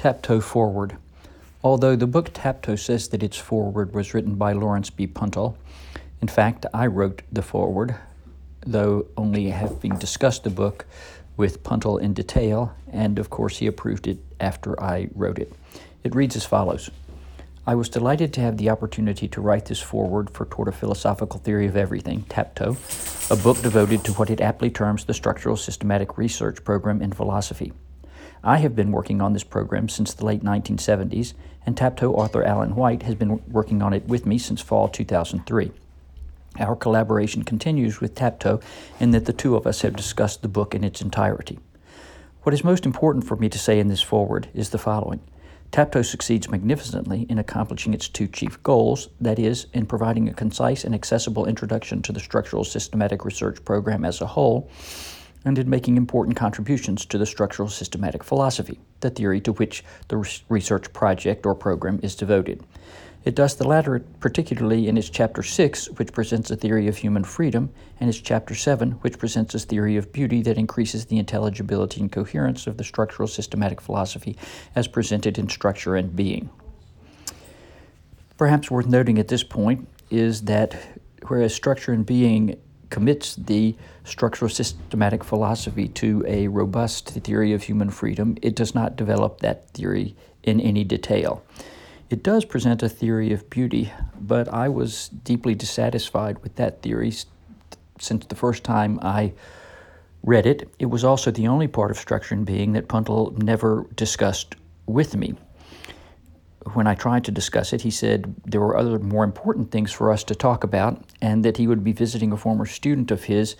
TAPTOE Foreword. Although the book TAPTOE says that its foreword was written by Lorenz B. Puntel, in fact, I wrote the foreword, though only having discussed the book with Puntel in detail, and of course he approved it after I wrote it. It reads as follows I was delighted to have the opportunity to write this foreword for Toward a Philosophical Theory of Everything, TAPTOE, a book devoted to what it aptly terms the Structural Systematic Research Program in Philosophy. I have been working on this program since the late 1970s, and TAPTOE author Alan White has been working on it with me since fall 2003. Our collaboration continues with TAPTOE in that the two of us have discussed the book in its entirety. What is most important for me to say in this foreword is the following. TAPTOE succeeds magnificently in accomplishing its two chief goals that is, in providing a concise and accessible introduction to the structural systematic research program as a whole, and in making important contributions to the structural systematic philosophy, the theory to which the research project or program is devoted. It does the latter particularly in its Chapter 6, which presents a theory of human freedom, and its Chapter 7, which presents a theory of beauty that increases the intelligibility and coherence of the structural systematic philosophy as presented in Structure and Being. Perhaps worth noting at this point is that whereas Structure and Being commits the structural systematic philosophy to a robust theory of human freedom, it does not develop that theory in any detail. It does present a theory of beauty, but I was deeply dissatisfied with that theory since the first time I read it. It was also the only part of structure and being that Puntel never discussed with me when I tried to discuss it, he said there were other more important things for us to talk about, and that he would be visiting a former student of his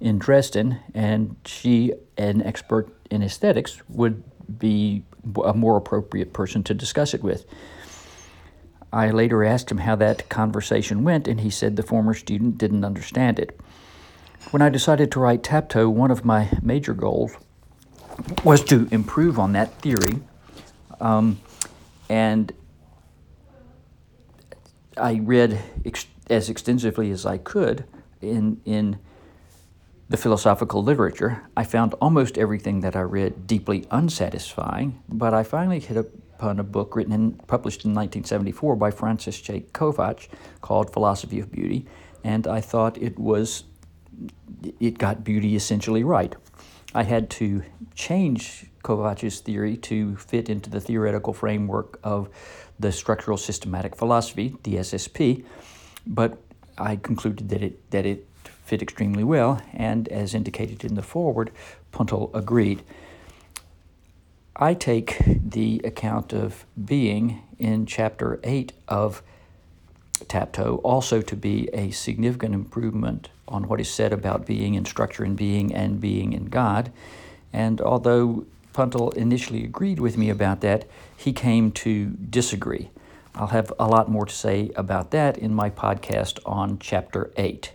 in Dresden, and she, an expert in aesthetics, would be a more appropriate person to discuss it with. I later asked him how that conversation went, and he said the former student didn't understand it. When I decided to write TAPTOE, one of my major goals was to improve on that theory. Um, and I read ex- as extensively as I could in, in the philosophical literature. I found almost everything that I read deeply unsatisfying, but I finally hit upon a book written and published in 1974 by Francis J. Kovach called Philosophy of Beauty, and I thought it was it got beauty essentially right. I had to change Kovach's theory to fit into the theoretical framework of the structural systematic philosophy, the SSP, but I concluded that it that it fit extremely well, and as indicated in the foreword, Puntel agreed. I take the account of being in chapter 8 of TAPTOE also to be a significant improvement on what is said about being in structure and being and being in God. And although Puntel initially agreed with me about that, he came to disagree. I'll have a lot more to say about that in my podcast on Chapter 8.